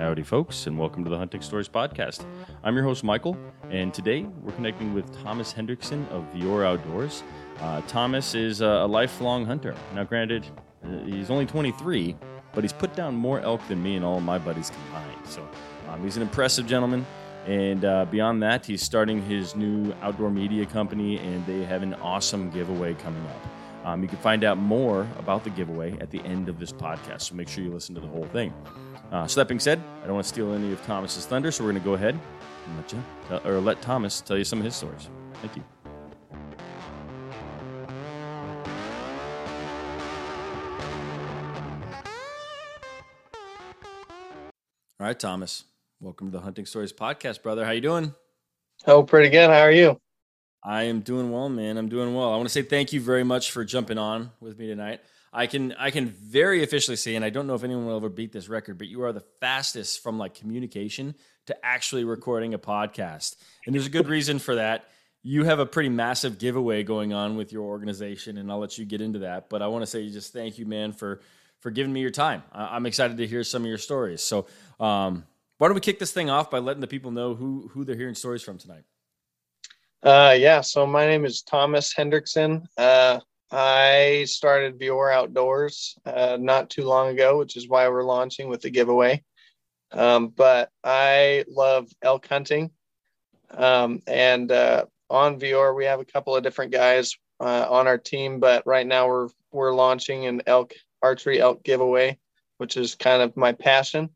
Howdy, folks, and welcome to the Hunting Stories Podcast. I'm your host, Michael, and today we're connecting with Thomas Hendrickson of Vior Outdoors. Uh, Thomas is a, lifelong hunter. Now, granted, uh, he's only 23, but he's put down more elk than me and all of my buddies combined. So um, he's an impressive gentleman. And uh, beyond that, he's starting his new outdoor media company, and they have an awesome giveaway coming up. Um, you can find out more about the giveaway at the end of this podcast, so make sure you listen to the whole thing. Uh, so that being said, I don't want to steal any of Thomas's thunder, so we're going to go ahead and let you tell, or let Thomas tell you some of his stories. Thank you. All right, Thomas. Welcome to the Hunting Stories podcast, brother. How you doing? Oh, pretty good. How are you? I am doing well, man. I'm doing well. I want to say thank you very much for jumping on with me tonight. I can I can very officially say, and I don't know if anyone will ever beat this record, but you are the fastest from like communication to actually recording a podcast. And there's a good reason for that. You have a pretty massive giveaway going on with your organization, and I'll let you get into that. But I want to say just thank you, man, for for giving me your time. I'm excited to hear some of your stories. So um, why don't we kick this thing off by letting the people know who who they're hearing stories from tonight? Uh, yeah. So my name is Thomas Hendrickson. Uh, I started Vior Outdoors uh, not too long ago, which is why we're launching with the giveaway. Um, but I love elk hunting. Um, and uh, on Vior, we have a couple of different guys uh, on our team, but right now we're we're launching an elk archery elk giveaway, which is kind of my passion.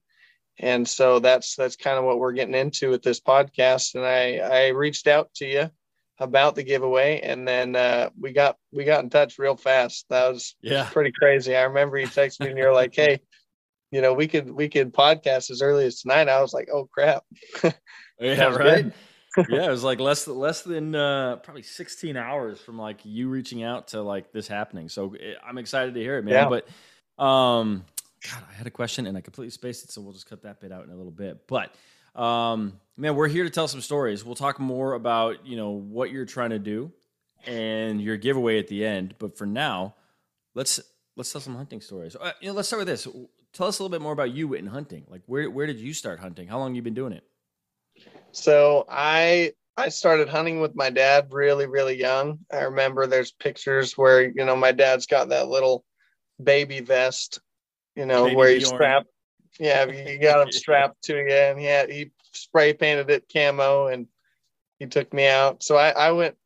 And so that's that's kind of what we're getting into with this podcast. And I I reached out to you about the giveaway and then uh, we got we got in touch real fast. That was yeah. pretty crazy. I remember you texted me and you're like hey you know we could we could podcast as early as tonight. I was like oh crap. Yeah right? yeah it was like less less than uh, probably 16 hours from like you reaching out to like this happening. So eh, i'm excited to hear it man. Yeah. but um god i had a question and i completely spaced it so we'll just cut that bit out in a little bit. But um, man, we're here to tell some stories. We'll talk more about you know what you're trying to do and your giveaway at the end. But for now, let's let's tell some hunting stories. Uh, you know, let's start with this. Tell us a little bit more about you in hunting. Like, where where did you start hunting? How long you been doing it? So I I started hunting with my dad really really young. I remember there's pictures where you know my dad's got that little baby vest, you know, baby where he's strapped yeah, he got him strapped to you, and he had he spray painted it camo, and he took me out. So I, I went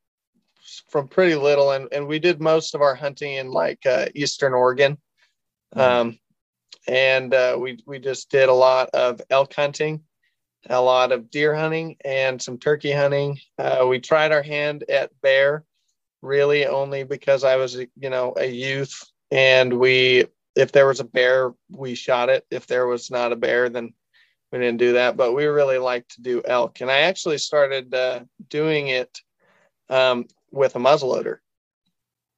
from pretty little, and and we did most of our hunting in like uh, Eastern Oregon, mm-hmm. um, and uh, we we just did a lot of elk hunting, a lot of deer hunting, and some turkey hunting. Uh, we tried our hand at bear, really only because I was you know a youth, and we if there was a bear, we shot it. If there was not a bear, then we didn't do that. But we really like to do elk, and I actually started uh, doing it um, with a muzzleloader.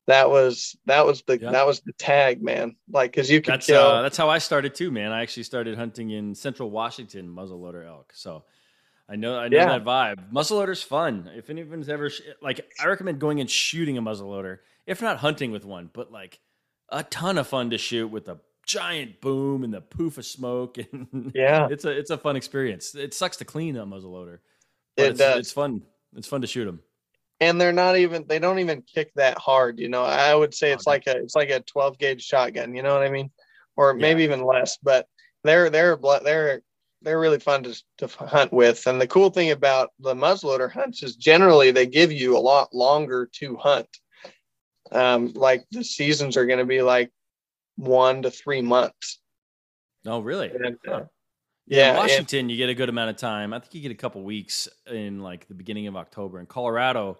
That was that was the yeah. that was the tag, man. Like, cause you can that's, kill. Uh, that's how I started too, man. I actually started hunting in Central Washington muzzleloader elk. So I know I know yeah. that vibe. Muzzleloader's fun. If anyone's ever like, I recommend going and shooting a muzzleloader, if not hunting with one, but like a ton of fun to shoot with a giant boom and the poof of smoke. And yeah. it's a it's a fun experience. It sucks to clean a muzzleloader but it it's, does. it's fun. It's fun to shoot them and they're not even they don't even kick that hard you know? I would say it's oh, like a it's like a 12 gauge shotgun you know what i mean? Or maybe yeah. even less but they're they're they're they're really fun to, to hunt with. And the cool thing about the muzzleloader hunts is generally they give you a lot longer to hunt um, like the seasons are going to be like one to three months. Oh, really? And, huh. Yeah, in Washington, and, you get a good amount of time. I think you get a couple weeks in like the beginning of October. In Colorado,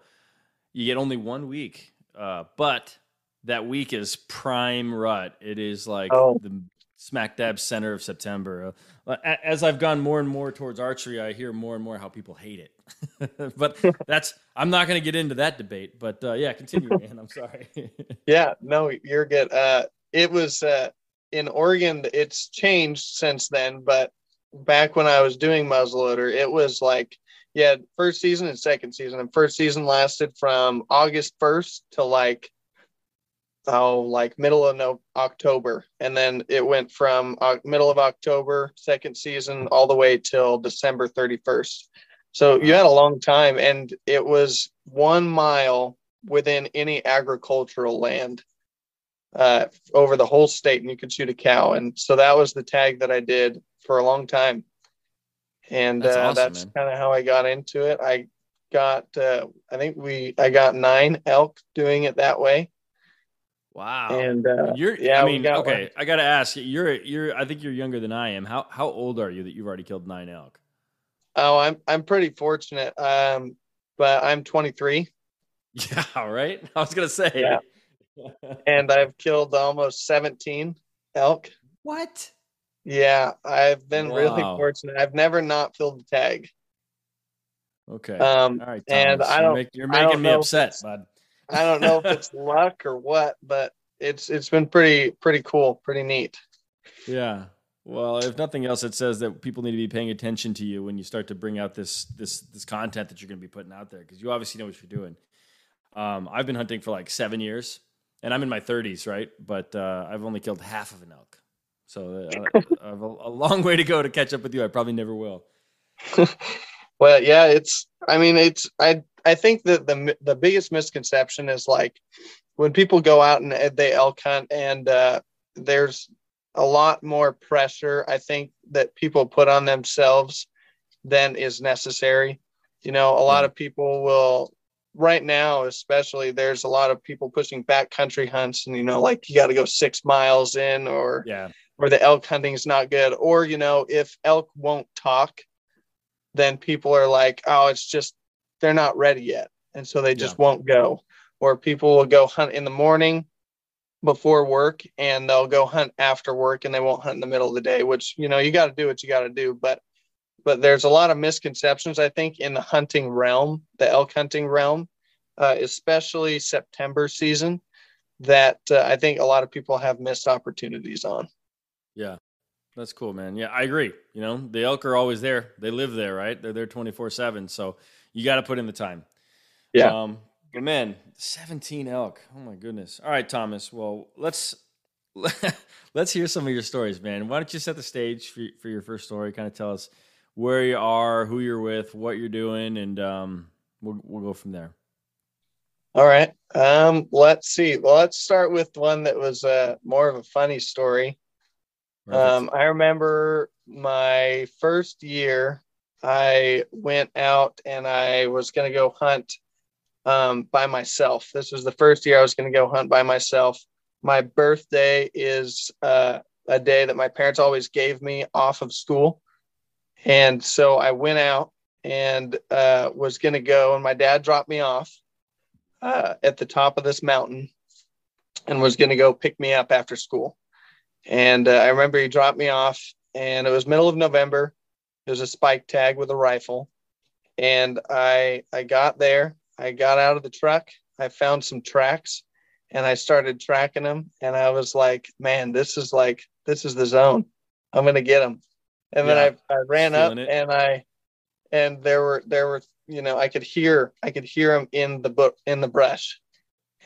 you get only one week, uh, but that week is prime rut. It is like oh. the smack dab center of September. Uh, as I've gone more and more towards archery, I hear more and more how people hate it. but that's I'm not going to get into that debate. But uh, yeah, continue, man. I'm sorry. yeah, no, you're good. Uh, it was uh, in Oregon. It's changed since then, but back when I was doing muzzleloader, it was like yeah, first season and second season. And first season lasted from August 1st to like oh like middle of no, October, and then it went from uh, middle of October second season all the way till December thirty first. So you had a long time, and it was one mile within any agricultural land uh, over the whole state, and you could shoot a cow. And so that was the tag that I did for a long time, and that's, uh, awesome, that's kind of how I got into it. I got, uh, I think we, I got nine elk doing it that way. Wow. And uh, you're, yeah, I mean, okay, one. I got to ask you, you're, you're, I think you're younger than I am. How, how old are you that you've already killed nine elk? Oh, I'm I'm pretty fortunate. Um, but I'm 23. Yeah, right. I was gonna say. Yeah. and I've killed almost 17 elk. What? Yeah, I've been wow. really fortunate. I've never not filled the tag. Okay. Um, All right. Thomas. And I don't. You're, make, you're making me upset, bud. I don't know if it's luck or what, but it's it's been pretty pretty cool, pretty neat. Yeah. Well, if nothing else, it says that people need to be paying attention to you when you start to bring out this this this content that you're going to be putting out there because you obviously know what you're doing. Um, I've been hunting for like seven years, and I'm in my 30s, right? But uh, I've only killed half of an elk, so uh, I have a, a long way to go to catch up with you. I probably never will. well, yeah, it's. I mean, it's. I I think that the the biggest misconception is like when people go out and they elk hunt and uh, there's a lot more pressure I think that people put on themselves than is necessary. You know, a lot of people will right now especially there's a lot of people pushing backcountry hunts and you know like you got to go 6 miles in or yeah. or the elk hunting is not good. Or you know if elk won't talk then people are like oh it's just they're not ready yet. And so they just yeah. won't go. Or people will go hunt in the morning before work and they'll go hunt after work and they won't hunt in the middle of the day which you know you got to do what you got to do. But but there's a lot of misconceptions i think in the hunting realm the elk hunting realm uh, especially september season that uh, i think a lot of people have missed opportunities on. Yeah. That's cool man. Yeah i agree. You know the elk are always there. They live there right? They're there 24 7 so you got to put in the time. Yeah. Um, man 17 elk. Oh my goodness. All right thomas. Well let's let's hear some of your stories man. Why don't you set the stage for, for your first story? Kind of tell us where you are who you're with what you're doing and um, we'll, we'll go from there. All right. Um, let's see. Well let's start with one that was uh, more of a funny story. Um, i remember my first year i went out and i was going to go hunt um, by myself. This was the first year I was going to go hunt by myself. My birthday is uh, a day that my parents always gave me off of school. And so I went out and uh, was going to go, and my dad dropped me off uh, at the top of this mountain and was going to go pick me up after school. And uh, I remember he dropped me off, and it was middle of November. It was a spike tag with a rifle, and I I got there I got out of the truck, I found some tracks and I started tracking them. And I was like, man, this is like, this is the zone. I'm going to get them. And yeah. then I, I ran up it. and I, and there were, there were, you know, I could hear, I could hear them in the book, in the brush.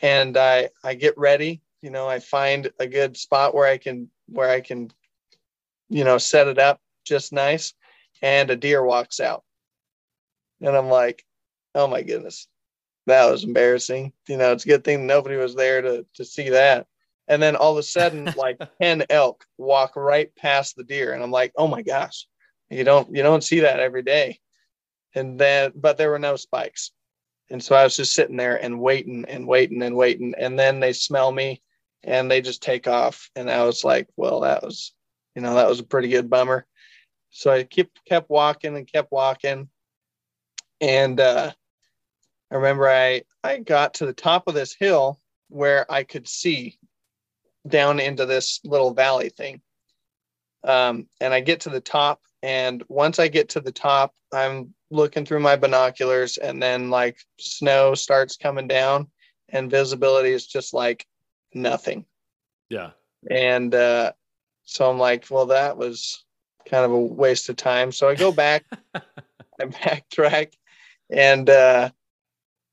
And I, I get ready, you know, I find a good spot where I can, where I can, you know, set it up just nice. And a deer walks out. And I'm like, oh my goodness, that was embarrassing. You know, it's a good thing nobody was there to to see that. And then all of a sudden, like 10 elk walk right past the deer. And I'm like, oh my gosh, you don't you don't see that every day. And then but there were no spikes. And so I was just sitting there and waiting and waiting and waiting. And then they smell me and they just take off. And I was like, well, that was, you know, that was a pretty good bummer. So I kept kept walking and kept walking. And uh I remember I I got to the top of this hill where I could see down into this little valley thing. Um, and I get to the top, and once I get to the top, I'm looking through my binoculars, and then like snow starts coming down, and visibility is just like nothing. Yeah. And uh, so I'm like, well, that was kind of a waste of time. So I go back, I backtrack, and uh,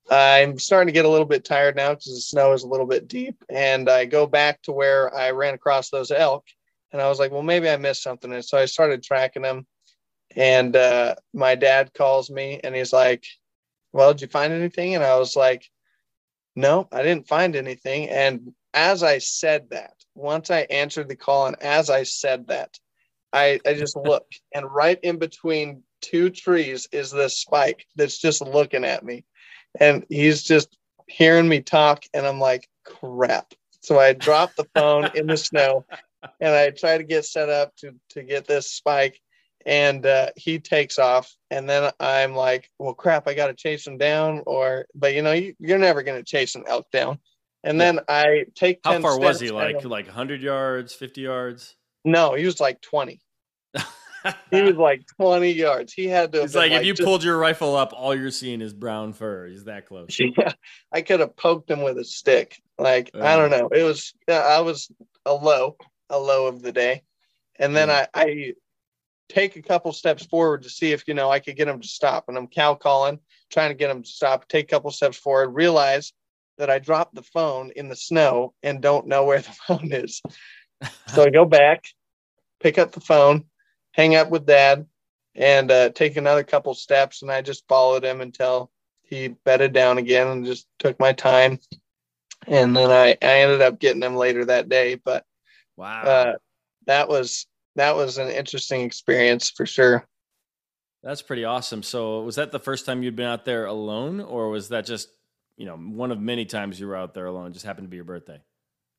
I'm starting to get a little bit tired now because the snow is a little bit deep. And I go back to where I ran across those elk. And I was like, well, maybe I missed something. And so I started tracking them. And uh, my dad calls me and he's like, well, did you find anything? And I was like, no, I didn't find anything. And as I said that, once I answered the call, and as I said that, I, I just look, and right in between two trees is this spike that's just looking at me. And he's just hearing me talk, and I'm like, crap. So I drop the phone in the snow and I try to get set up to, to get this spike and uh, he takes off and then i'm like well crap i gotta chase him down or but you know you, are never gonna chase an elk down and then i take how far was he like like 100 yards 50 yards no he was like 20 he was like 20 yards he had to it's like, like, if you just, pulled your rifle up all you're seeing is brown fur he's that close yeah i could have poked him with a stick like uh, i don't know it was i was a low a low of the day and then yeah. I, I take a couple steps forward to see if you know I could get him to stop. And I'm cow calling, trying to get him to stop. Take a couple steps forward, realize that I dropped the phone in the snow and don't know where the phone is. So I go back, pick up the phone, hang up with dad, and uh, take another couple steps. And I just followed him until he bedded down again and just took my time. And then I, I ended up getting him later that day. But wow, uh, that was that was an interesting experience for sure. That's pretty awesome. So, was that the first time you'd been out there alone, or was that just you know one of many times you were out there alone? It just happened to be your birthday.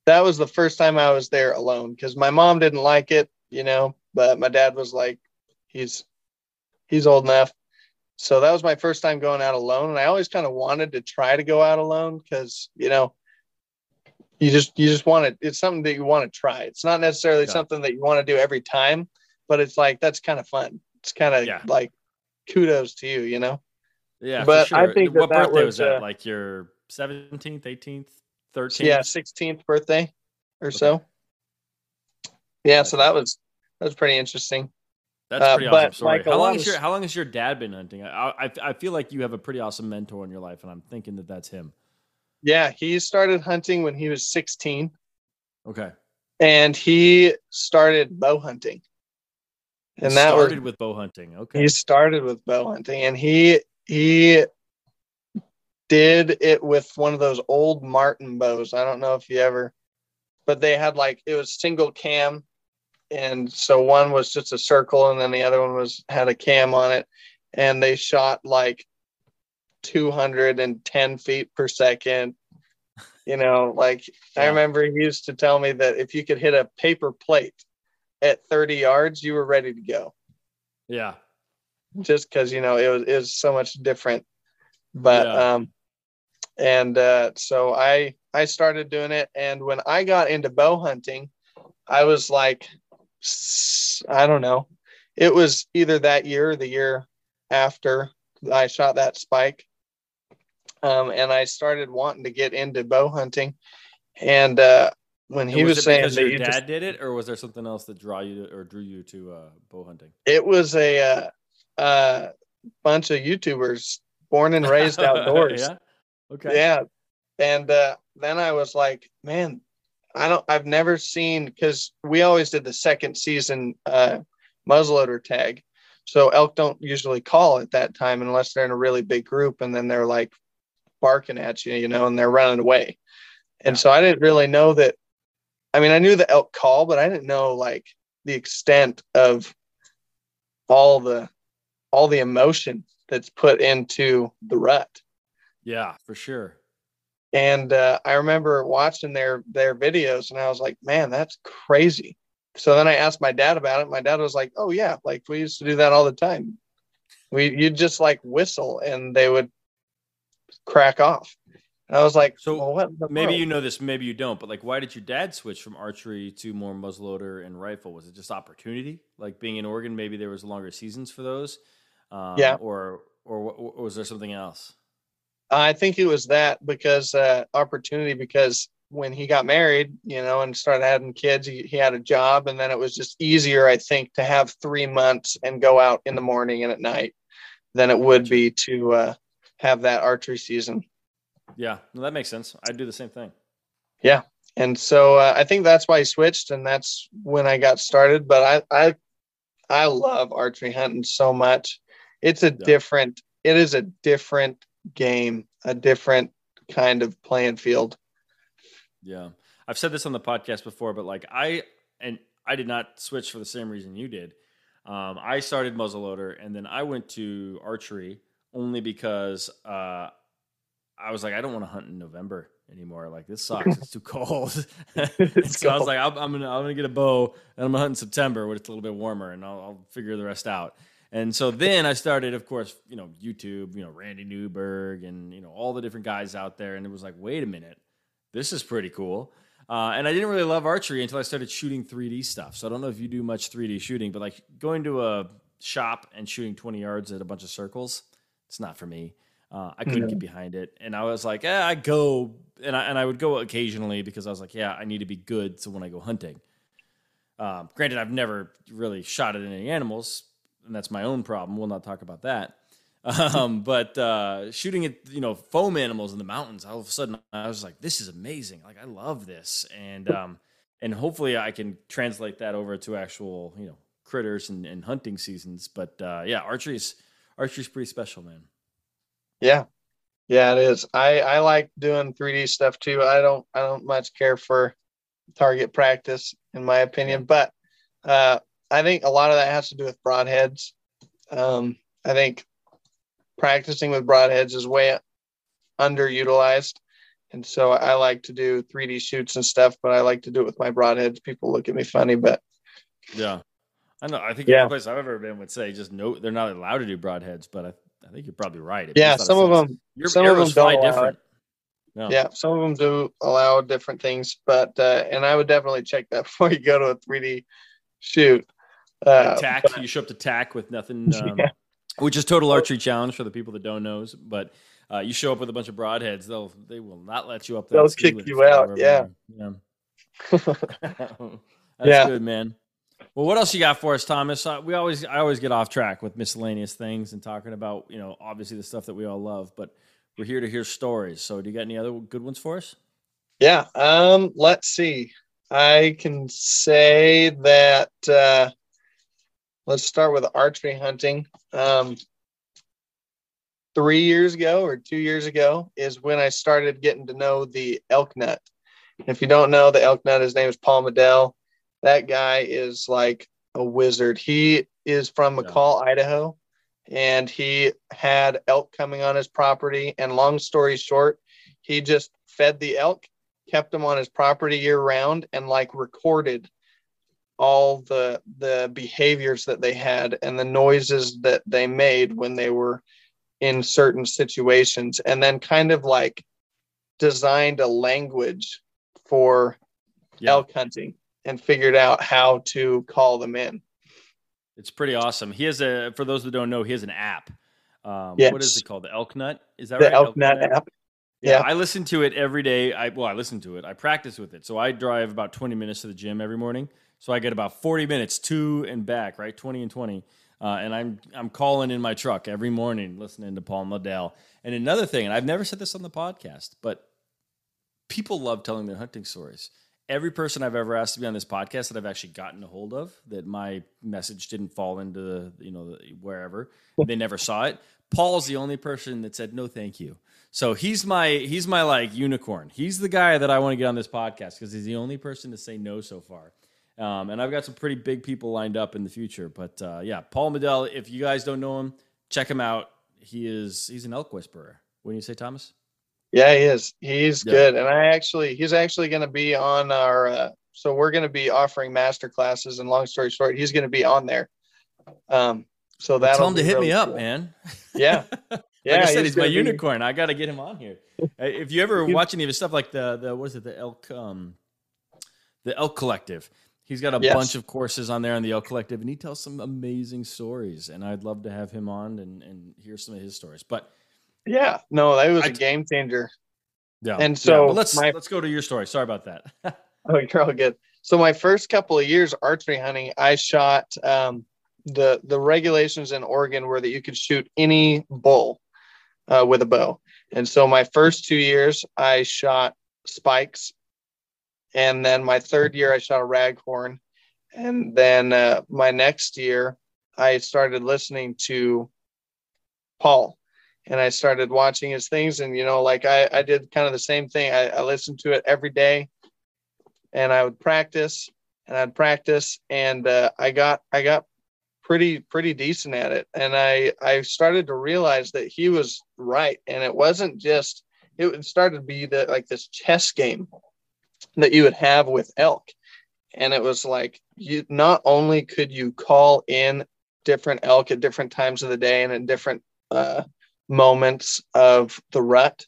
That was the first time I was there alone because my mom didn't like it, you know, but my dad was like, he's he's old enough. So that was my first time going out alone, and I always kind of wanted to try to go out alone because you know you just you just want it it's something that you want to try it's not necessarily yeah. something that you want to do every time but it's like that's kind of fun it's kind of yeah. like kudos to you you know yeah but sure. i think what that birthday was, was that uh, like your 17th 18th 13th yeah 16th birthday or okay. so yeah so that was that was pretty interesting that's uh, pretty uh, awesome story. How long is your How long has your dad been hunting? I, I I feel like you have a pretty awesome mentor in your life, and I'm thinking that that's him. Yeah, he started hunting when he was 16. Okay. And he started bow hunting. And he that started was, with bow hunting. Okay. He started with bow hunting and he he did it with one of those old Martin bows. I don't know if you ever but they had like it was single cam and so one was just a circle and then the other one was had a cam on it and they shot like 210 feet per second. You know, like yeah. I remember he used to tell me that if you could hit a paper plate at 30 yards, you were ready to go. Yeah. Just because, you know, it was, it was so much different. But, yeah. um, and uh, so I, I started doing it. And when I got into bow hunting, I was like, I don't know. It was either that year or the year after I shot that spike um, and I started wanting to get into bow hunting. And uh, when he was, was saying that your dad just, did it, or was there something else that draw you to, or drew you to uh, bow hunting? It was a uh, uh bunch of YouTubers born and raised outdoors. yeah. Okay. Yeah. And uh, then I was like, man, I don't. I've never seen because we always did the second season uh, muzzleloader tag. So elk don't usually call at that time unless they're in a really big group, and then they're like barking at you, you know, and they're running away. And so I didn't really know that. I mean, I knew the elk call, but I didn't know like the extent of all the all the emotion that's put into the rut. Yeah, for sure. And uh, I remember watching their their videos, and I was like, "Man, that's crazy." So then I asked my dad about it. My dad was like, "Oh yeah, like we used to do that all the time. We you'd just like whistle, and they would crack off. And I was like, so well, maybe world? you know this, maybe you don't, but like, why did your dad switch from archery to more muzzleloader and rifle? Was it just opportunity? Like being in Oregon, maybe there was longer seasons for those. Um, yeah. Or, or, or was there something else? I think it was that because uh, opportunity because when he got married, you know, and started having kids, he, he had a job, and then it was just easier, I think, to have three months and go out in the morning and at night than it would be to uh, have that archery season. Yeah, no, that makes sense. I'd do the same thing. Yeah, and so uh, I think that's why I switched, and that's when I got started. But I I I love archery hunting so much. It's a yeah. different. It is a different game, a different kind of playing field. Yeah, I've said this on the podcast before, but like I and I did not switch for the same reason you did. Um, I started muzzleloader, and then I went to archery only because uh, I was like, I don't want to hunt in November anymore. Like this sucks. It's too cold. it's so cold. I was like, I'm, I'm, gonna I'm gonna get a bow and I'm gonna hunt in September when it's a little bit warmer, and I'll, I'll, figure the rest out. And so then I started, of course, you know, YouTube, you know, Randy Newberg, and you know all the different guys out there, and it was like, wait a minute, this is pretty cool. Uh, and I didn't really love archery until I started shooting 3D stuff. So I don't know if you do much 3D shooting, but like going to a shop and shooting 20 yards at a bunch of circles, it's not for me. Uh, I couldn't get behind it, and I was like, eh, I go, and I and I would go occasionally because I was like, yeah, I need to be good so when I go hunting. Um, granted, I've never really shot at any animals, and that's my own problem. We'll not talk about that. Um, but uh, shooting at you know foam animals in the mountains, all of a sudden I was like, this is amazing. Like I love this, and um, and hopefully I can translate that over to actual you know critters and, and hunting seasons. But uh, yeah, archery's archery's pretty special, man. Yeah. Yeah, it is. I, I like doing 3D stuff too. I don't I don't much care for target practice in my opinion, but uh, I think a lot of that has to do with broadheads. Um, I think practicing with broadheads is way underutilized. And so I like to do 3D shoots and stuff, but I like to do it with my broadheads. People look at me funny, but yeah, I know. I think yeah. every place I've ever been would say just no, they're not allowed to do broadheads, but I I think you're probably right. It yeah, some of them. Your some of them fly different. No. Yeah, some of them do allow different things, but uh, and I would definitely check that before you go to a 3D shoot. Uh, TAC, but, you show up to TAC with nothing, um, yeah. which is total archery challenge for the people that don't know. But uh, you show up with a bunch of broadheads, they'll they will not let you up there. They'll kick you out. Yeah. Yeah. That's yeah. good, man. Well, what else you got for us, Thomas? Uh, we always I always get off track with miscellaneous things and talking about you know obviously the stuff that we all love, but we're here to hear stories. So, do you got any other good ones for us? Yeah. Um. Let's see. I can say that. Uh, let's start with archery hunting. Um, three years ago or two years ago is when I started getting to know the elk nut. If you don't know the elk nut, his name is Paul Medel that guy is like a wizard. He is from McCall, yeah. Idaho, and he had elk coming on his property. And long story short, he just fed the elk, kept them on his property year round, and like recorded all the the behaviors that they had and the noises that they made when they were in certain situations and then kind of like designed a language for yeah. elk hunting and figured out how to call them in. It's pretty awesome. He has a for those that don't know, he has an app. Um, yes. What is it called? The Elk Nut? Is that the right? Elk, Elk Nut, Nut app. Yeah, yeah, I listen to it every day. I well, I listen to it. I practice with it. So I drive about 20 minutes to the gym every morning. So I get about 40 minutes to and back, right? 20 and 20. Uh, and I'm I'm calling in my truck every morning, listening to Paul Medel. And another thing, and I've never said this on the podcast, but people love telling their hunting stories every person I've ever asked to be on this podcast that I've actually gotten a hold of, that my message didn't fall into the, you know, wherever they never saw it. Paul's the only person that said no, thank you. So he's my he's my like unicorn. He's the guy that I want to get on this podcast because he's the only person to say no so far. Um, and I've got some pretty big people lined up in the future. But uh, yeah, Paul Medel. If you guys don't know him, check him out. He is he's an elk whisperer. When you say Thomas? Yeah, he is. He's yeah. good, and I actually he's actually going to be on our. Uh, so we're going to be offering master classes, and long story short, he's going to be on there. Um, so that tell him to hit really me up, man. Yeah, yeah. like I said, he's, he's my unicorn. Be... I got to get him on here. if you ever watch any of his stuff, like the the what is it, the elk um, the elk collective. He's got a yes. bunch of courses on there on the Elk Collective, and he tells some amazing stories. And I'd love to have him on and, and hear some of his stories. But yeah, no, that was I, a game changer. Yeah, and so yeah, let's my, let's go to your story. Sorry about that. oh, you're all good. So my first couple of years archery hunting, I shot um, the the regulations in Oregon were that you could shoot any bull uh, with a bow, And so my first two years, I shot spikes. And then my third year, I shot a raghorn. And then uh, my next year, I started listening to Paul and I started watching his things. And, you know, like I, I did kind of the same thing. I, I listened to it every day and I would practice and I'd practice and uh, I got, I got pretty, pretty decent at it. And I, I started to realize that he was right. And it wasn't just, it started to be that like this chess game that you would have with elk. And it was like, you not only could you call in different elk at different times of the day and in different uh, moments of the rut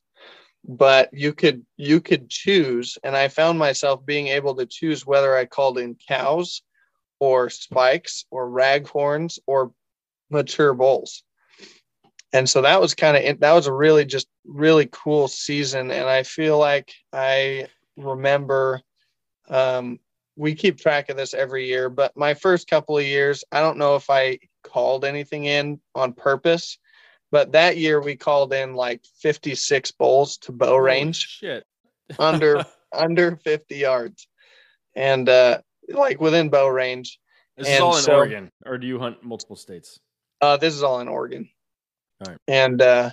but you could you could choose. And i found myself being able to choose whether i called in cows or spikes or raghorns or mature bulls. And so that was kind of that was a really just really cool season. And i feel like i remember um, we keep track of this every year but my first couple of years i don't know if i called anything in on purpose but that year we called in like 56 bowls to bow range. shit. under under 50 yards. And uh like within bow range. This is all in so, Oregon, or do you hunt multiple states? Uh this is all in Oregon. All right. And uh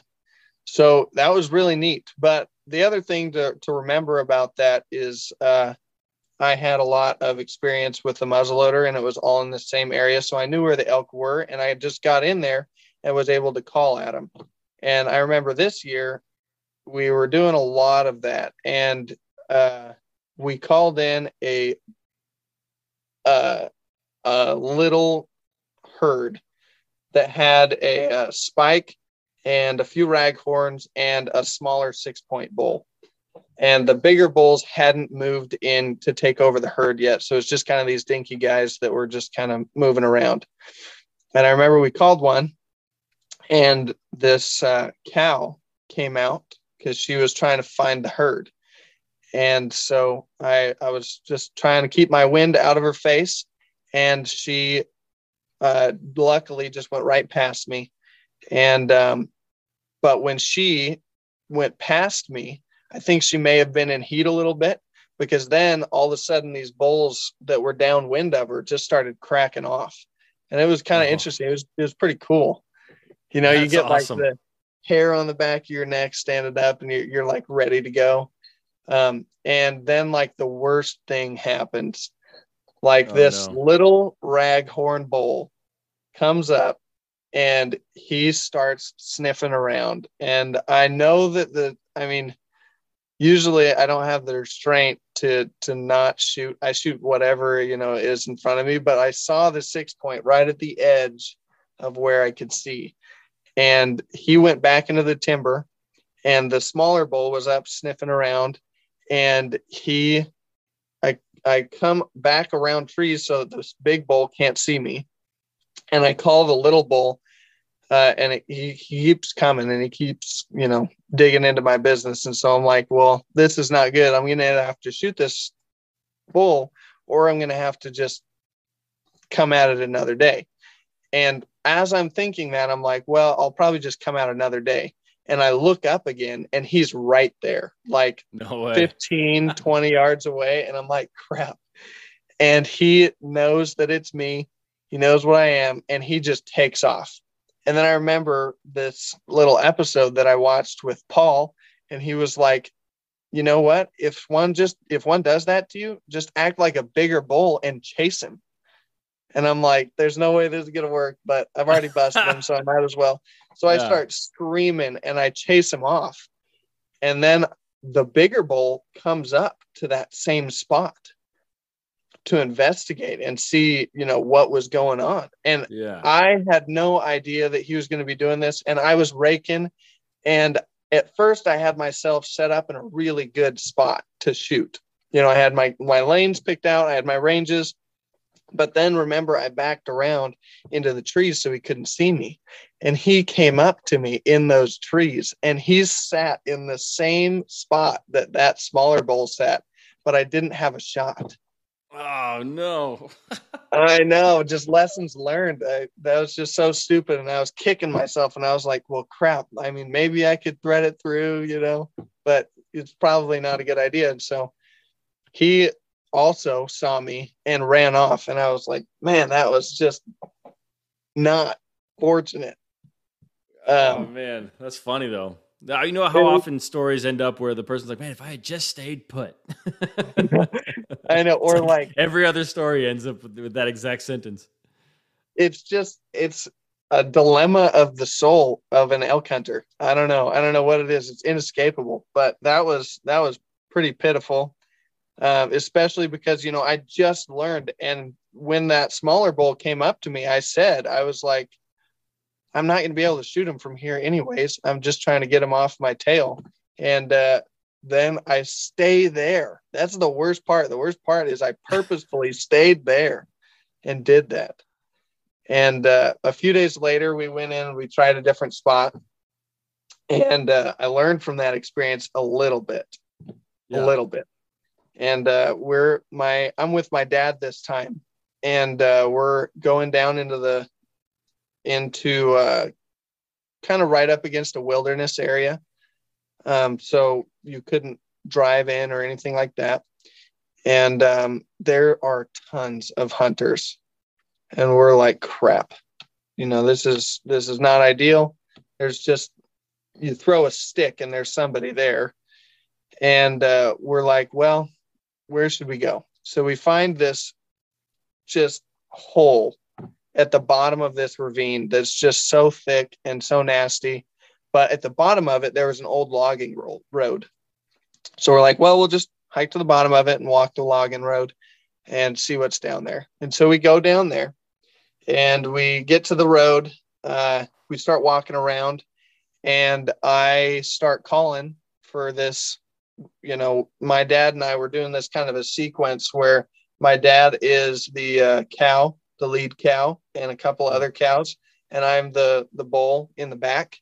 so that was really neat. But the other thing to, to remember about that is uh I had a lot of experience with the muzzleloader and it was all in the same area. So I knew where the elk were and I just got in there and was able to call at them. And I remember this year we were doing a lot of that, and uh, we called in a uh, a little herd that had a, a spike and a few raghorns and a smaller six point bull. And the bigger bulls hadn't moved in to take over the herd yet. So it's just kind of these dinky guys that were just kind of moving around. And I remember we called one and this uh, cow came out because she was trying to find the herd and so I, I was just trying to keep my wind out of her face and she uh, luckily just went right past me and um, but when she went past me i think she may have been in heat a little bit because then all of a sudden these bowls that were downwind of her just started cracking off and it was kind of oh. interesting it was it was pretty cool you know, That's you get awesome. like the hair on the back of your neck standing up and you're, you're like ready to go. Um, and then like the worst thing happens. Like oh, this no. little raghorn bowl comes up and he starts sniffing around. And I know that the, I mean, usually I don't have the restraint to to not shoot. I shoot whatever you know is in front of me, but I saw the six point right at the edge of where I could see, and he went back into the timber and the smaller bull was up sniffing around and he i i come back around trees so that this big bull can't see me and i call the little bull uh, and it, he, he keeps coming and he keeps you know digging into my business and so i'm like well this is not good i'm gonna have to shoot this bull or i'm gonna have to just come at it another day and as I'm thinking that, I'm like, well, I'll probably just come out another day. And I look up again and he's right there, like no 15, 20 yards away. And I'm like, crap. And he knows that it's me. He knows what I am. And he just takes off. And then I remember this little episode that I watched with Paul. And he was like, you know what? If one just, if one does that to you, just act like a bigger bull and chase him and I'm like, there's no way this is gonna work, but I've already busted him, so I might as well. So I start screaming and I chase him off. And then the bigger bull comes up to that same spot to investigate and see, you know, what was going on. And yeah. I had no idea that he was going to be doing this. And I was raking. And at first I had myself set up in a really good spot to shoot. You know, I had my my lanes picked out, I had my ranges but then remember, I backed around into the trees so he couldn't see me. And he came up to me in those trees and he sat in the same spot that that smaller bull sat, but I didn't have a shot. Oh no! I know, just lessons learned. I, that was just so stupid, and I was kicking myself, and I was like, "Well, crap. I mean, maybe I could thread it through, you know, but it's probably not a good idea." And so he also saw me and ran off, and I was like, "Man, that was just not fortunate." Um, oh man, that's funny though. Now, you know how often stories end up where the person's like, "Man, if I had just stayed put." I know, or like, like, every other story ends up with, with that exact sentence. It's just it's a dilemma of the soul of an elk hunter. I don't know. I don't know what it is. It's inescapable. But that was that was pretty pitiful, um, especially because you know I just learned, and when that smaller bull came up to me, I said I was like, I'm not going to be able to shoot him from here anyways. I'm just trying to get him off my tail. And uh, then I stay there. That's the worst part. The worst part is I purposefully stayed there and did that. And uh, a few days later, we went in and we tried a different spot. And uh, I learned from that experience a little bit, yeah. a little bit. And uh, we're my I'm with my dad this time, and uh, we're going down into the into uh, kind of right up against a wilderness area. Um, so you couldn't drive in or anything like that. And um, there are tons of hunters, and we're like, crap. You know, this is this is not ideal. There's just you throw a stick and there's somebody there, and uh, we're like, well, where should we go? So we find this just hole at the bottom of this ravine that's just so thick and so nasty. But at the bottom of it, there was an old logging road. So we're like, well, we'll just hike to the bottom of it and walk the logging road and see what's down there. And so we go down there and we get to the road. Uh, we start walking around and I start calling for this. You know, my dad and I were doing this kind of a sequence where my dad is the uh, cow the lead cow and a couple other cows, and I'm the the bull in the back.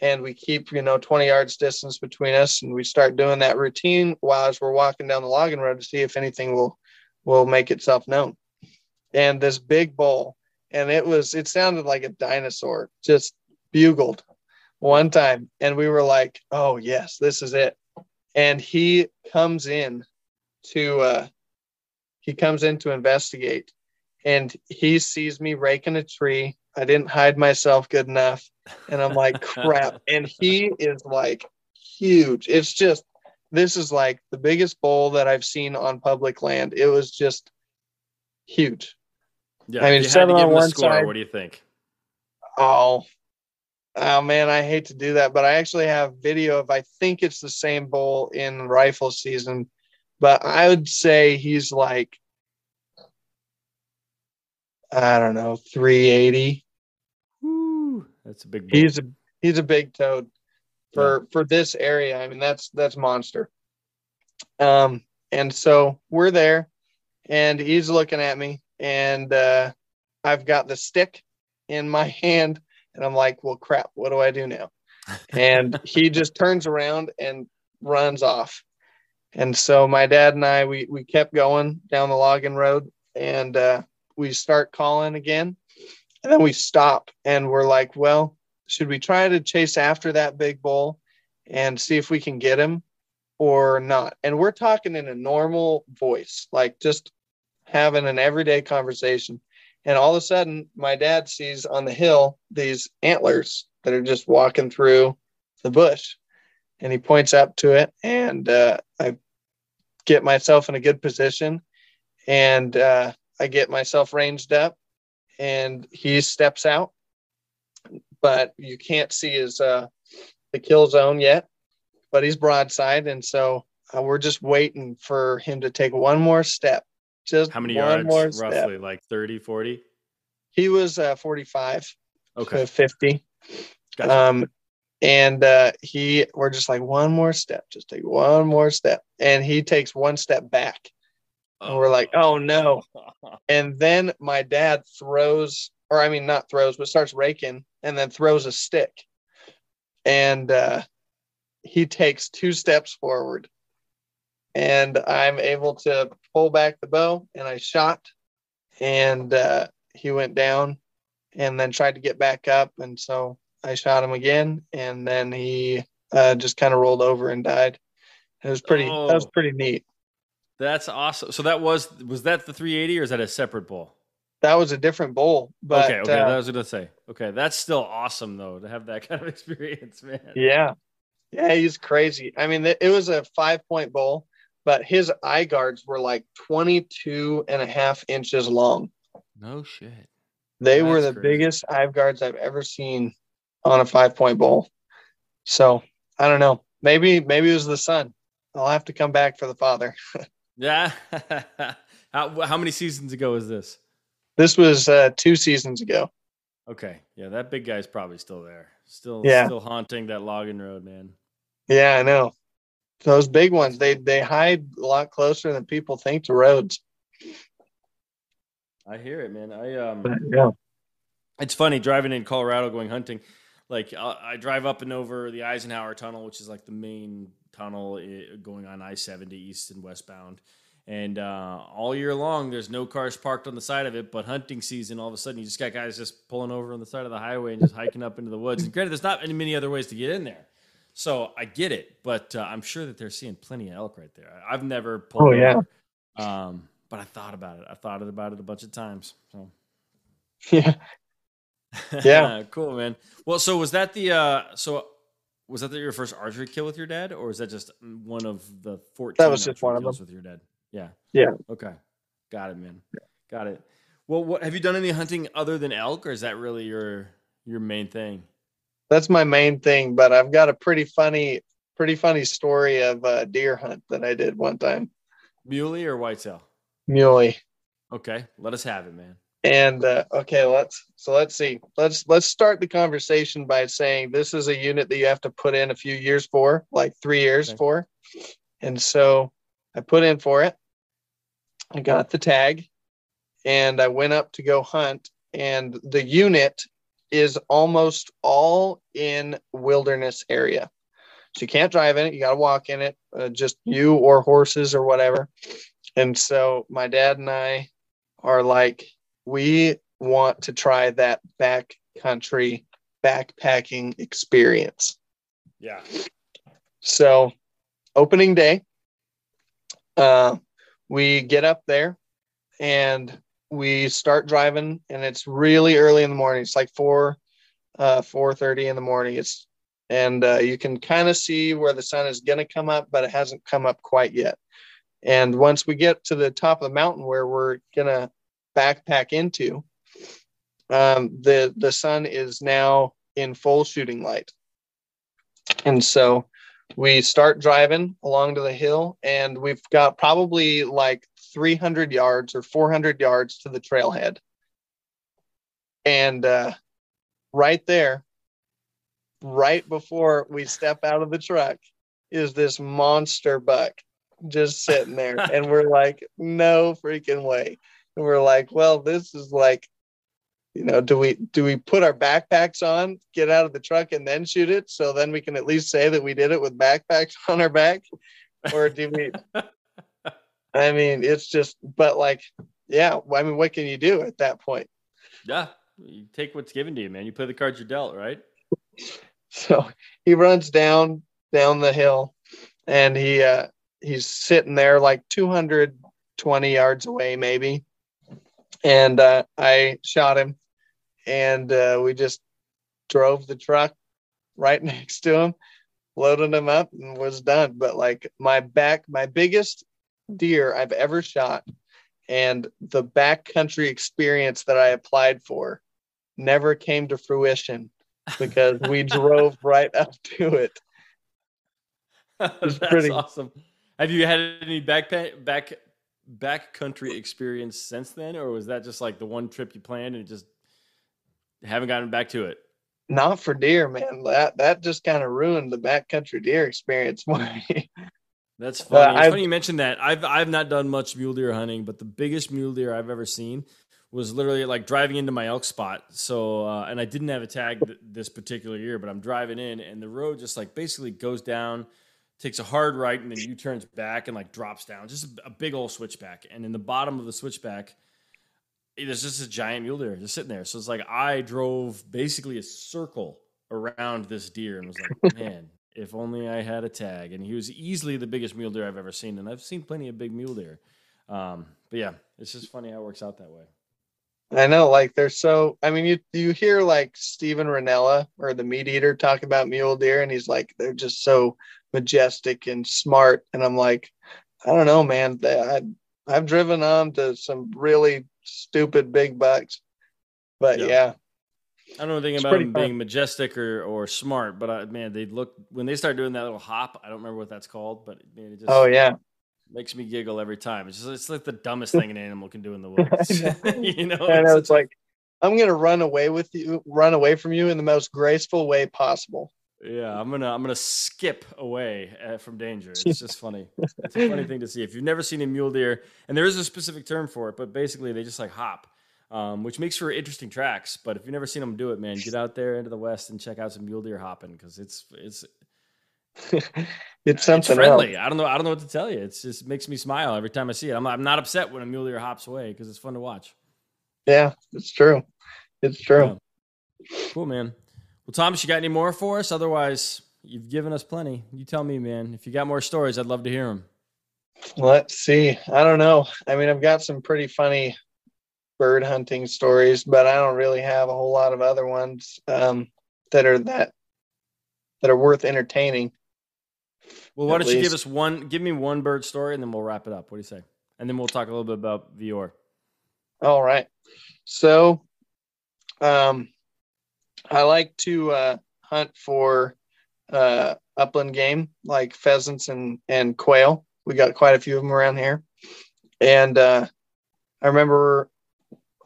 And we keep, you know, 20 yards distance between us, and we start doing that routine while as we're walking down the logging road to see if anything will will make itself known. And this big bull, and it was it sounded like a dinosaur, just bugled one time, and we were like, "Oh yes, this is it." And he comes in to uh, he comes in to investigate and he sees me raking a tree. I didn't hide myself good enough. And I'm like, crap. And he is like huge. It's just, this is like the biggest bull that I've seen on public land. It was just huge. Yeah. I mean, seven on one score, side. What do you think? Oh, oh man, I hate to do that, but I actually have video of, I think it's the same bull in rifle season, but I would say he's like I don't know, 380. Woo, that's a big. He's a he's a big toad for yeah. for this area. I mean, that's that's monster. Um, and so we're there, and he's looking at me, and uh, I've got the stick in my hand, and I'm like, well, crap, what do I do now? And he just turns around and runs off. And so my dad and I, we we kept going down the logging road, and uh, we start calling again and then we stop and we're like well should we try to chase after that big bull and see if we can get him or not? And we're talking in a normal voice like just having an everyday conversation. And all of a sudden my dad sees on the hill these antlers that are just walking through the bush and he points up to it and uh, i get myself in a good position. And uh, I get myself ranged up and he steps out, but you can't see his uh, the kill zone yet, but he's broadside. And so uh, we're just waiting for him to take one more step. Just how many yards roughly? Step. Like 30, 40? He was uh, 45 okay. 50. Gotcha. Um, and uh, he, we're just like one more step, just take one more step. And he takes one step back and we're like, oh no. And then my dad throws, or I mean, not throws, but starts raking and then throws a stick. And uh, he takes two steps forward and I'm able to pull back the bow and I shot and uh, he went down and then tried to get back up and so I shot him again and then he uh, just kind of rolled over and died. It was pretty oh, that was oh. pretty neat. That's awesome. So that was was that the 380 or is that a separate bowl? That was a different bowl. But, okay, okay, uh, that was gonna say. Okay, that's still awesome though to have that kind of experience, man. Yeah, yeah, he's crazy. I mean, it was a five point bowl, but his eye guards were like 22 and a half inches long. No shit. They That's were the crazy. biggest eye guards I've ever seen on a five point bowl. So I don't know. Maybe maybe it was the son. I'll have to come back for the father. yeah. how how many seasons ago was this? This was uh, two seasons ago. Okay. Yeah, that big guy's probably still there. Still yeah. still haunting that logging road, man. Yeah, I know. Those big ones, they they hide a lot closer than people think to roads. I hear it, man. I um yeah. It's funny driving in Colorado going hunting. Like I, I drive up and over the Eisenhower Tunnel, which is like the main tunnel eh, going on I seventy east and westbound. And uh, all year long, there's no cars parked on the side of it. But hunting season, all of a sudden, you just got guys just pulling over on the side of the highway and just hiking up into the woods. And granted, there's not many other ways to get in there, so I get it. But uh, I'm sure that they're seeing plenty of elk right there. I've never pulled. Oh yeah. Um, but I thought about it. I thought about it a bunch of times. So. Yeah. Yeah. cool, man. Well, so was that the uh so was that your first archery kill with your dad, or was that just one of the fourteen? That was just one of them with your dad. Yeah. Yeah. Okay. Got it, man. Got it. Well, what have you done any hunting other than elk, or is that really your your main thing? That's my main thing, but I've got a pretty funny, pretty funny story of a deer hunt that I did one time. Muley or whitetail? Muley. Okay, let us have it, man. And uh, okay, let's so let's see. Let's let's start the conversation by saying this is a unit that you have to put in a few years for, like three years okay. for. And so I put in for it. I got the tag and I went up to go hunt. And the unit is almost all in wilderness area. So you can't drive in it. You got to walk in it, uh, just you or horses or whatever. And so my dad and I are like, we want to try that back country backpacking experience. Yeah. So opening day, uh, we get up there and we start driving and it's really early in the morning it's like 4 uh 4:30 in the morning it's and uh, you can kind of see where the sun is going to come up but it hasn't come up quite yet and once we get to the top of the mountain where we're going to backpack into um, the the sun is now in full shooting light. And so we start driving along to the hill and we've got probably like 300 yards or 400 yards to the trailhead. And uh, right there right before we step out of the truck is this monster buck just sitting there. And we're like no freaking way and we're like well this is like you know do we do we put our backpacks on get out of the truck and then shoot it? So then we can at least say that we did it with backpacks on our back? Or do we i mean it's just but like yeah i mean what can you do at that point? Yeah you take what's given to you man. You play the cards you're dealt right? So he runs down down the hill and he uh he's sitting there like 220 yards away maybe and uh, I shot him and uh, we just drove the truck right next to him, loaded him up, and was done. But like my back, my biggest deer I've ever shot, and the backcountry experience that I applied for never came to fruition because we drove right up to it. That's pretty awesome. Have you had any back back backcountry experience since then, or was that just like the one trip you planned and just haven't gotten back to it. Not for deer, man. That that just kind of ruined the backcountry deer experience for me. That's funny. Uh, it's funny you mentioned that. I've I've not done much mule deer hunting, but the biggest mule deer I've ever seen was literally like driving into my elk spot. So, uh, and I didn't have a tag th- this particular year, but I'm driving in, and the road just like basically goes down takes a hard right, and then U turns back and like drops down, just a, a big old switchback. And in the bottom of the switchback, there's just a giant mule deer just sitting there. So it's like I drove basically a circle around this deer and was like, man, if only I had a tag. And he was easily the biggest mule deer I've ever seen, and I've seen plenty of big mule deer. Um, but yeah, it's just funny how it works out that way. I know, like they're so. I mean, you you hear like Steven Rinella or the MeatEater talk about mule deer, and he's like, they're just so majestic and smart. And I'm like, I don't know, man. I I've driven on to some really stupid big bucks, but yeah. yeah. I don't know anything about them fun. being majestic or, or smart, but I, man, they look when they start doing that little hop. I don't remember what that's called, but man, it just oh yeah, makes me giggle every time. It's just it's like the dumbest thing an animal can do in the woods. you know, I know it's, it's like I'm gonna run away with you, run away from you in the most graceful way possible. Yeah, I'm gonna I'm gonna skip away uh, from danger. It's just funny. It's a funny thing to see. If you've never seen a mule deer, and there is a specific term for it, but basically they just like hop, um, which makes for interesting tracks. But if you've never seen them do it, man, get out there into the west and check out some mule deer hopping because it's it's it's something it's friendly. Else. I don't know. I don't know what to tell you. It's just it makes me smile every time I see it. I'm, I'm not upset when a mule deer hops away because it's fun to watch. Yeah, it's true. It's true. Yeah. Cool, man. Well, Thomas, you got any more for us? Otherwise, you've given us plenty. You tell me, man. If you got more stories, I'd love to hear them. Let's see. I don't know. I mean, I've got some pretty funny bird hunting stories, but I don't really have a whole lot of other ones um, that are that that are worth entertaining. Well, why don't least. you give us one? Give me one bird story, and then we'll wrap it up. What do you say? And then we'll talk a little bit about Vior. All right. So, um, I like to uh, hunt for uh, upland game like pheasants and and quail. We got quite a few of them around here, and uh, I remember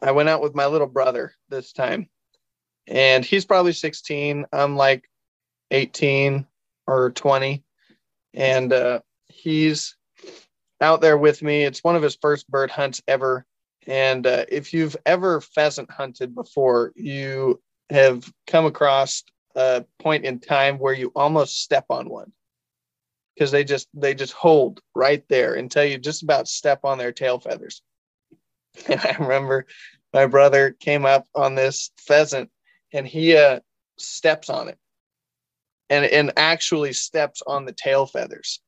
I went out with my little brother this time, and he's probably 16. I'm like 18 or 20, and uh, he's out there with me. It's one of his first bird hunts ever. And uh, if you've ever pheasant hunted before, you have come across a point in time where you almost step on one. Because they just they just hold right there until you just about step on their tail feathers. And I remember my brother came up on this pheasant and he uh, steps on it. And and actually steps on the tail feathers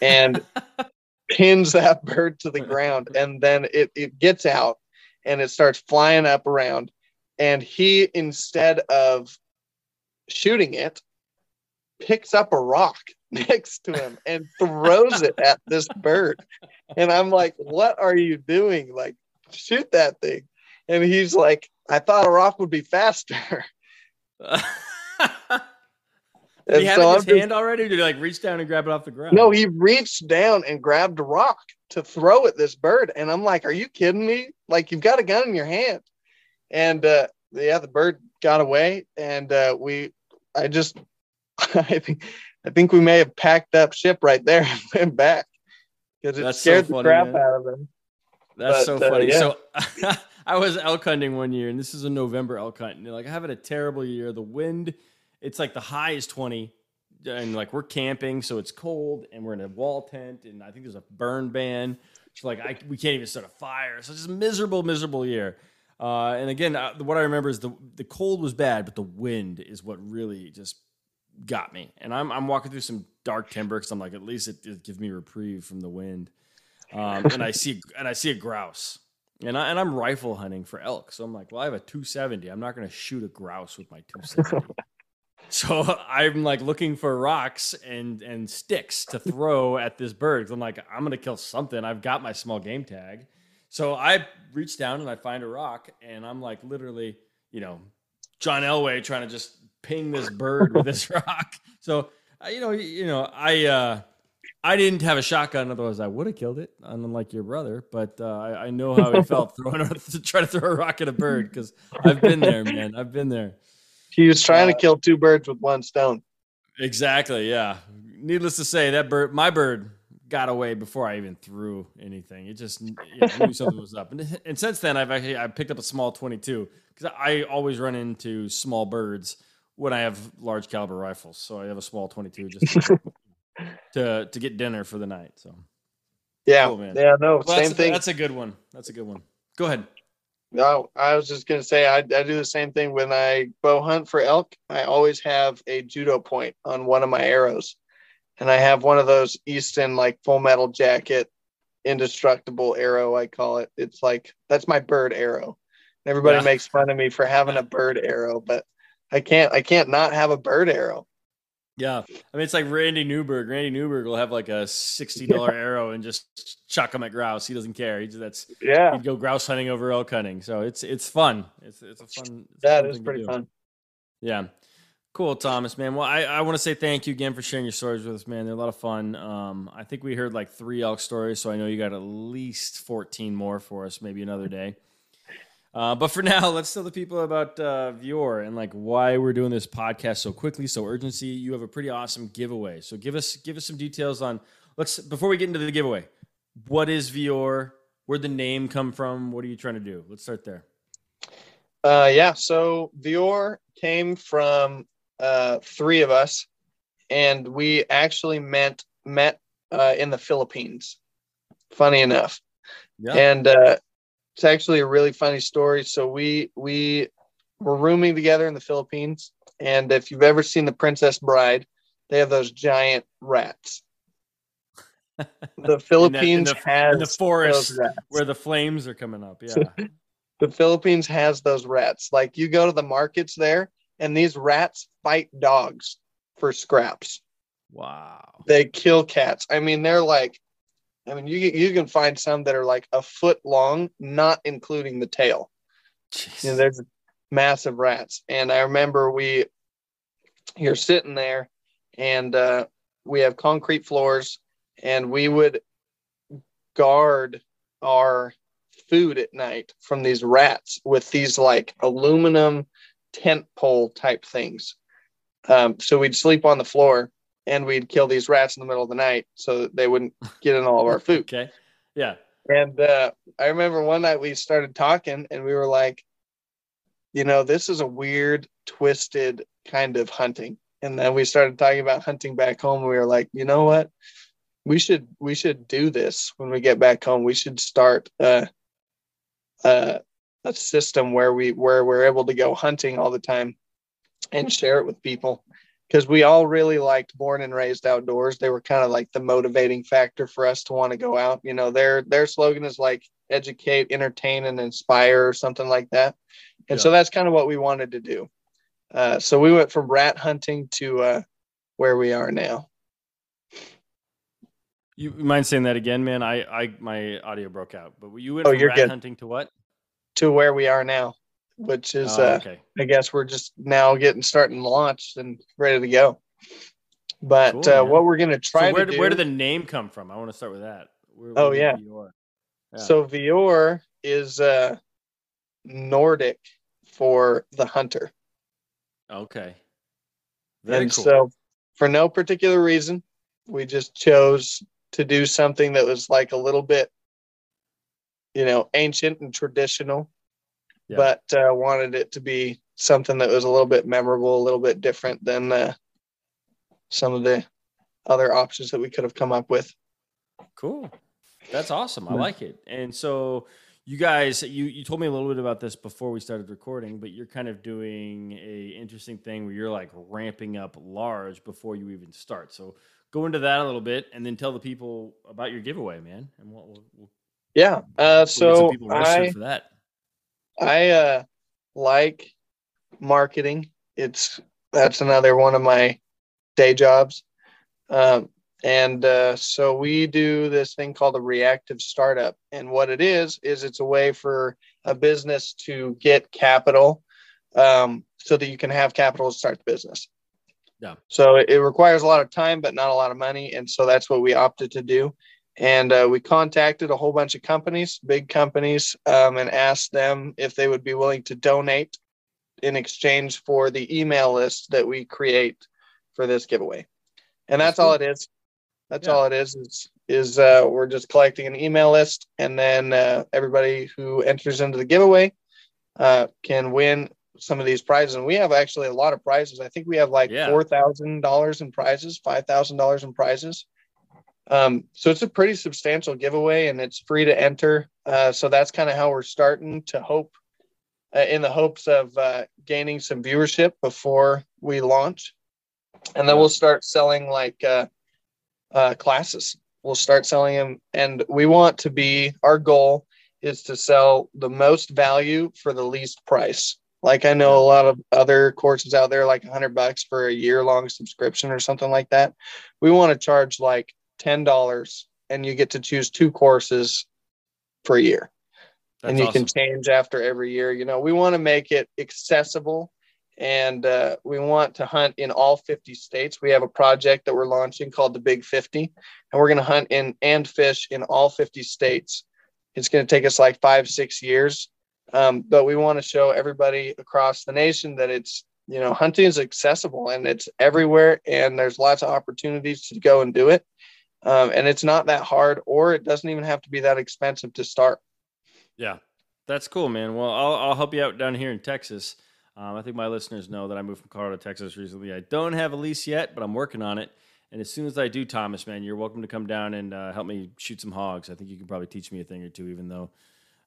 and pins that bird to the ground. And then it, it gets out and it starts flying up around and he instead of shooting it picks up a rock next to him and throws it at this bird and i'm like what are you doing like shoot that thing and he's like i thought a rock would be faster did he have so it in his I'm hand already? Or did he like reach down and grab it off the ground? No, he reached down and grabbed a rock to throw at this bird. And I'm like, are you kidding me? Like you've got a gun in your hand. And uh, yeah, the bird got away, and uh, we, I just, I think, I think we may have packed up ship right there and went back because it That's scared so funny, the crap man. out of him. That's but, so uh, funny. Uh, yeah. So I was elk hunting one year, and this is a November elk hunt, and like I having a terrible year. The wind, it's like the high is twenty, and like we're camping, so it's cold, and we're in a wall tent, and I think there's a burn ban. So like I, we can't even start a fire. So it's just a miserable, miserable year. Uh, and again, uh, what I remember is the the cold was bad, but the wind is what really just got me. And I'm I'm walking through some dark timber because I'm like, at least it, it gives me reprieve from the wind. Um, and I see and I see a grouse, and I and I'm rifle hunting for elk. So I'm like, well, I have a 270. I'm not going to shoot a grouse with my 270. so I'm like looking for rocks and and sticks to throw at this bird. I'm like, I'm going to kill something. I've got my small game tag. So I reach down and I find a rock, and I'm like literally, you know, John Elway trying to just ping this bird with this rock. So uh, you know, you know, I uh, I didn't have a shotgun, otherwise I would have killed it, unlike your brother. But uh, I, I, know how he felt throwing to try to throw a rock at a bird because I've been there, man. I've been there. He was trying to uh, kill two birds with one stone. Exactly. Yeah. Needless to say, that bird, my bird, got away before I even threw anything. It just yeah, I knew something was up. And, and since then, I've actually I picked up a small 22 because I always run into small birds when I have large caliber rifles. So I have a small 22 just. to to get dinner for the night. So Yeah, Cool, man. yeah, no, Well, same that's, thing. That's a good one. That's a good one. Go ahead. No, I was just gonna say I, I do the same thing when I bow hunt for elk. I always have a judo point on one of my arrows, and I have one of those Easton like full metal jacket, indestructible arrow. I call it. It's like that's my bird arrow. Everybody Yeah. makes fun of me for having a bird arrow, but I can't. I can't not have a bird arrow. Yeah, I mean it's like Randy Newberg. Randy Newberg will have like a sixty dollar arrow and just chuck him at grouse. He doesn't care. He just, that's Yeah, he'd go grouse hunting over elk hunting. So it's it's fun. It's it's a fun. It's that is pretty fun. Yeah. Cool, Thomas, man. Well, I, I want to say thank you again for sharing your stories with us, man. They're a lot of fun. Um, I think we heard like three elk stories, so I know you got at least 14 more for us, maybe another day. Uh, but for now, let's tell the people about uh, Vior and like why we're doing this podcast so quickly, so urgency. You have a pretty awesome giveaway, so give us give us some details on. Let's before we get into the giveaway. What is Vior? Where'd the name come from? What are you trying to do? Let's start there. Uh, yeah. So Vior came from uh, three of us, and we actually met met uh, in the Philippines. Funny enough, Yeah. and uh, it's actually a really funny story. So we we were rooming together in the Philippines, and if you've ever seen The Princess Bride, they have those giant rats. The Philippines the- has in the forest where the flames are coming up. Yeah. the Philippines has those rats. Like you go to the markets there, and these rats fight dogs for scraps. Wow. They kill cats. I mean, they're like, I mean, you you can find some that are like a foot long, not including the tail. Jeez. You know, there's massive rats. And I remember we, you're sitting there, and uh, we have concrete floors, and we would guard our food at night from these rats with these like aluminum tent pole type things. Um, so we'd sleep on the floor and we'd kill these rats in the middle of the night so that they wouldn't get in all of our food. Okay. Yeah. And uh, I remember one night we started talking and we were like, you know, this is a weird, twisted kind of hunting. And then we started talking about hunting back home. We were like, you know what? We should we should do this when we get back home. We should start uh, uh, a system where we where we're able to go hunting all the time and share it with people because we all really liked born and raised outdoors they were kind of like the motivating factor for us to want to go out you know their their slogan is like educate entertain and inspire or something like that and Yeah. so that's kind of what we wanted to do uh, so we went from rat hunting to uh, where we are now You mind saying that again, man? I, I, my audio broke out. But you went Oh, from rat good. hunting to what? To where we are now which is Oh, uh, okay. I guess we're just now getting starting launched and ready to go. But Cool, uh, what we're going to try So where, to did- do, where did the name come from? I want to start with that. Where, Oh, where did yeah. Yeah. so Vior is uh, Nordic for the hunter. okay. Very and cool. so for no particular reason, we just chose to do something that was like a little bit, you know, ancient and traditional, Yeah. but uh, wanted it to be something that was a little bit memorable, a little bit different than uh, some of the other options that we could have come up with. Cool. That's awesome. I like it. And so you guys, you, you told me a little bit about this before we started recording, but you're kind of doing a interesting thing where you're like ramping up large before you even start. So go into that a little bit and then tell the people about your giveaway, man. And we'll, we'll, we'll Yeah. Uh, we'll get some so I for that. I uh, like marketing. It's that's another one of my day jobs. Um, and uh, so we do this thing called a reactive startup. And what it is, is it's a way for a business to get capital um, so that you can have capital to start the business. Yeah. So it requires a lot of time, but not a lot of money. And so that's what we opted to do. And uh, we contacted a whole bunch of companies, big companies, um, and asked them if they would be willing to donate in exchange for the email list that we create for this giveaway. And That's that's all it is. That's Yeah. all it is. Is is uh, we're just collecting an email list, and then uh, everybody who enters into the giveaway uh, can win some of these prizes. And we have actually a lot of prizes. I think we have like Yeah. four thousand dollars in prizes, five thousand dollars in prizes. Um, so it's a pretty substantial giveaway and it's free to enter. Uh, so that's kind of how we're starting to hope uh, in the hopes of uh, gaining some viewership before we launch. And then we'll start selling like uh, uh, classes. We'll start selling them. And we want to be, our goal is to sell the most value for the least price. Like I know a lot of other courses out there, like a hundred bucks for a year long subscription or something like that. We want to charge like ten dollars, and you get to choose two courses per year, That's and you awesome. can change after every year. You know, we want to make it accessible, and uh, we want to hunt in all fifty states. We have a project that we're launching called the Big Fifty, and we're going to hunt in and fish in all fifty states. It's going to take us like five, six years um, but we want to show everybody across the nation that it's, you know, hunting is accessible and it's everywhere and there's lots of opportunities to go and do it. Um, and it's not that hard or it doesn't even have to be that expensive to start. Yeah, that's cool, man. Well, I'll, I'll help you out down here in Texas. Um, I think my listeners know that I moved from Colorado to Texas recently. I don't have a lease yet, but I'm working on it. And as soon as I do, Thomas, man, you're welcome to come down and uh, help me shoot some hogs. I think you can probably teach me a thing or two, even though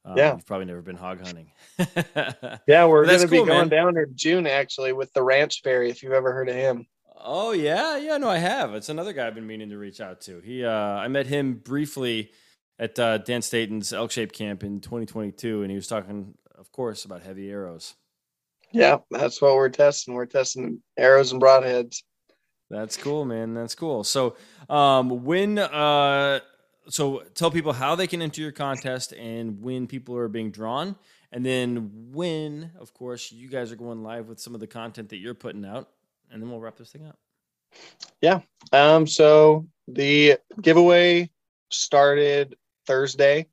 um, yeah, you've probably never been hog hunting. yeah, we're going to be going man. down in June actually with the Ranch Fairy. If you've ever heard of him. Oh yeah, yeah, no, I have. It's another guy I've been meaning to reach out to. He, uh, I met him briefly at uh, Dan Staton's Elk Shape Camp in 2022, and he was talking, of course, about heavy arrows. Yeah, that's what we're testing. We're testing arrows and broadheads. That's cool, man. That's cool. So, um, when uh, so tell people how they can enter your contest and when people are being drawn and then when of course you guys are going live with some of the content that you're putting out and then we'll wrap this thing up yeah um so the giveaway started thursday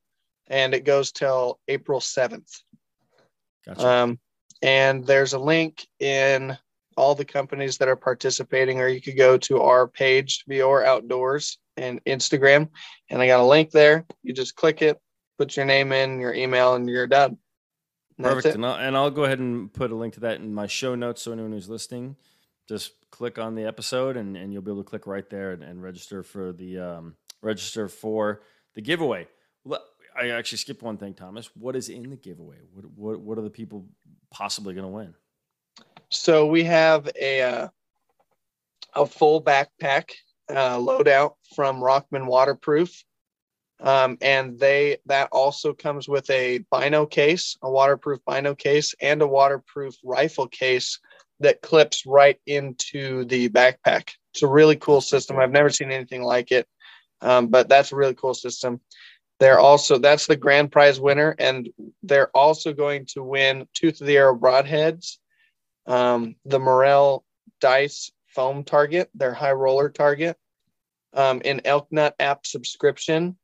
and it goes till april 7th gotcha. um and there's a link in all the companies that are participating or you could go to our page Vior Outdoors and Instagram. And I got a link there. You just click it, put your name in, your email, and you're done. And Perfect. And I'll, and I'll go ahead and put a link to that in my show notes so anyone who's listening, just click on the episode and, and you'll be able to click right there and, and register for the um, register for the giveaway. I actually skipped one thing, Thomas. What is in the giveaway? What what, what are the people possibly going to win? So we have a uh, a full backpack uh, loadout from Rockman Waterproof. Um, and they that also comes with a bino case, a waterproof bino case, and a waterproof rifle case that clips right into the backpack. It's a really cool system. I've never seen anything like it, um, but that's a really cool system. They're also that's the grand prize winner, and they're also going to win Tooth of the Arrow broadheads, um, the Morrell dice foam target, their high roller target, um, an Elk Nut app subscription.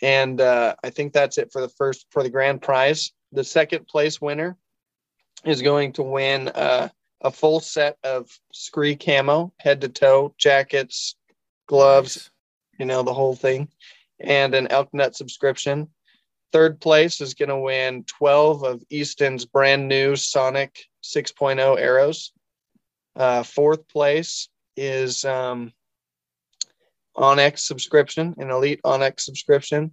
And uh, I think that's it for the first for the grand prize. The second place winner is going to win uh, a full set of SKRE camo, head to toe, jackets, gloves, nice. you know, the whole thing, and an Elk Nut subscription. Third place is going to win 12 of Easton's brand new Sonic 6.0 arrows. Uh, fourth place is um, onX subscription, an elite onX subscription.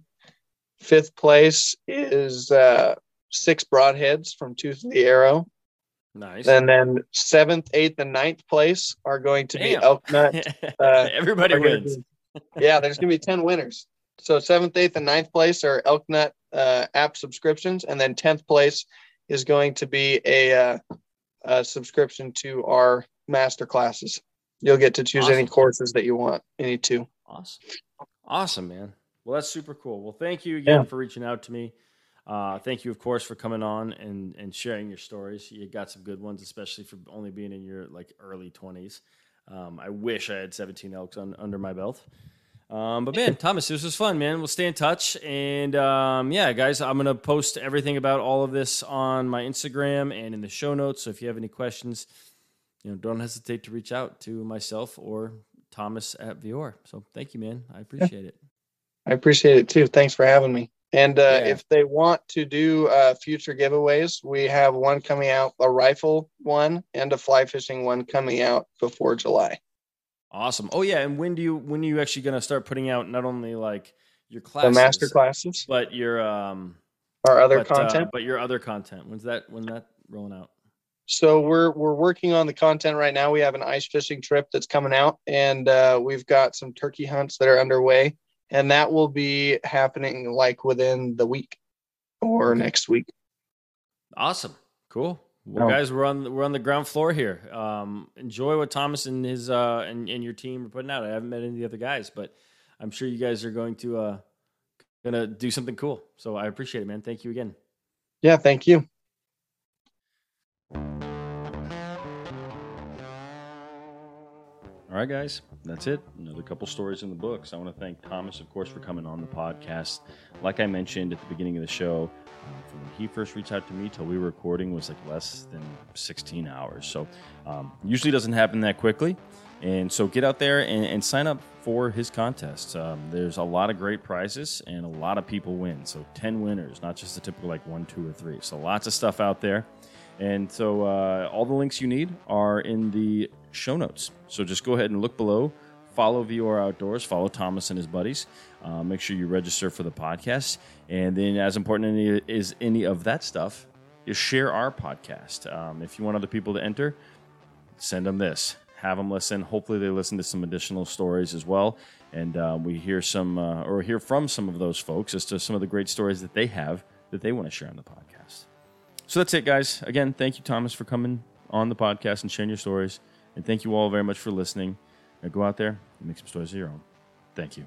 Fifth place is uh, six broadheads from Tooth of the Arrow. Nice. And then seventh, eighth, and ninth place are going to Damn. be Elk Nut. Uh, Everybody wins. Be, yeah, there's going to be 10 winners. So seventh, eighth, and ninth place are Elk Nut uh, app subscriptions. And then 10th place is going to be a, uh, a subscription to our master classes. You'll get to choose awesome. any courses that you want, any two. Awesome. Awesome, man. Well, that's super cool. Well, thank you again yeah. for reaching out to me. Uh, thank you, of course, for coming on and, and sharing your stories. You got some good ones, especially for only being in your like early twenties. Um, I wish I had 17 elks on, under my belt. Um, but man, Thomas, this was fun, man. We'll stay in touch. And um, yeah, guys, I'm going to post everything about all of this on my Instagram and in the show notes. So if you have any questions, you know, don't hesitate to reach out to myself or Thomas at Vior. So thank you, man. I appreciate it. I appreciate it too. Thanks for having me. And uh, yeah. if they want to do uh, future giveaways, we have one coming out, a rifle one and a fly fishing one coming out before July. Awesome. Oh yeah, and when do you when are you actually going to start putting out not only like your classes, the master classes, but your um our other but, uh, content. but your other content. When's that when that rolling out? So we're we're working on the content right now. We have an ice fishing trip that's coming out, and uh, we've got some turkey hunts that are underway, and that will be happening like within the week or next week. Awesome. Cool. Well, Oh. guys, we're on we're on the ground floor here. Um, enjoy what Thomas and his uh and, and your team are putting out. I haven't met any of the other guys, but I'm sure you guys are going to uh gonna do something cool. So I appreciate it, man. Thank you again. Yeah, thank you. All right, guys, that's it. Another couple stories in the books. I want to thank Thomas, of course, for coming on the podcast. Like I mentioned at the beginning of the show, uh, from when he first reached out to me till we were recording was like less than 16 hours. So um, usually doesn't happen that quickly. And so get out there and, and sign up for his contest. Um, there's a lot of great prizes and a lot of people win. So 10 winners, not just the typical like one, two, or three. So lots of stuff out there. And so uh, all the links you need are in the show notes. So just go ahead and look below. Follow Vior Outdoors. Follow Thomas and his buddies. Uh, make sure you register for the podcast. And then, as important is any of that stuff, is share our podcast. Um, if you want other people to enter, send them this. Have them listen. Hopefully, they listen to some additional stories as well. And uh, we hear some uh, or hear from some of those folks as to some of the great stories that they have that they want to share on the podcast. So that's it, guys. Again, thank you, Thomas, for coming on the podcast and sharing your stories. And thank you all very much for listening. Now go out there and make some stories of your own. Thank you.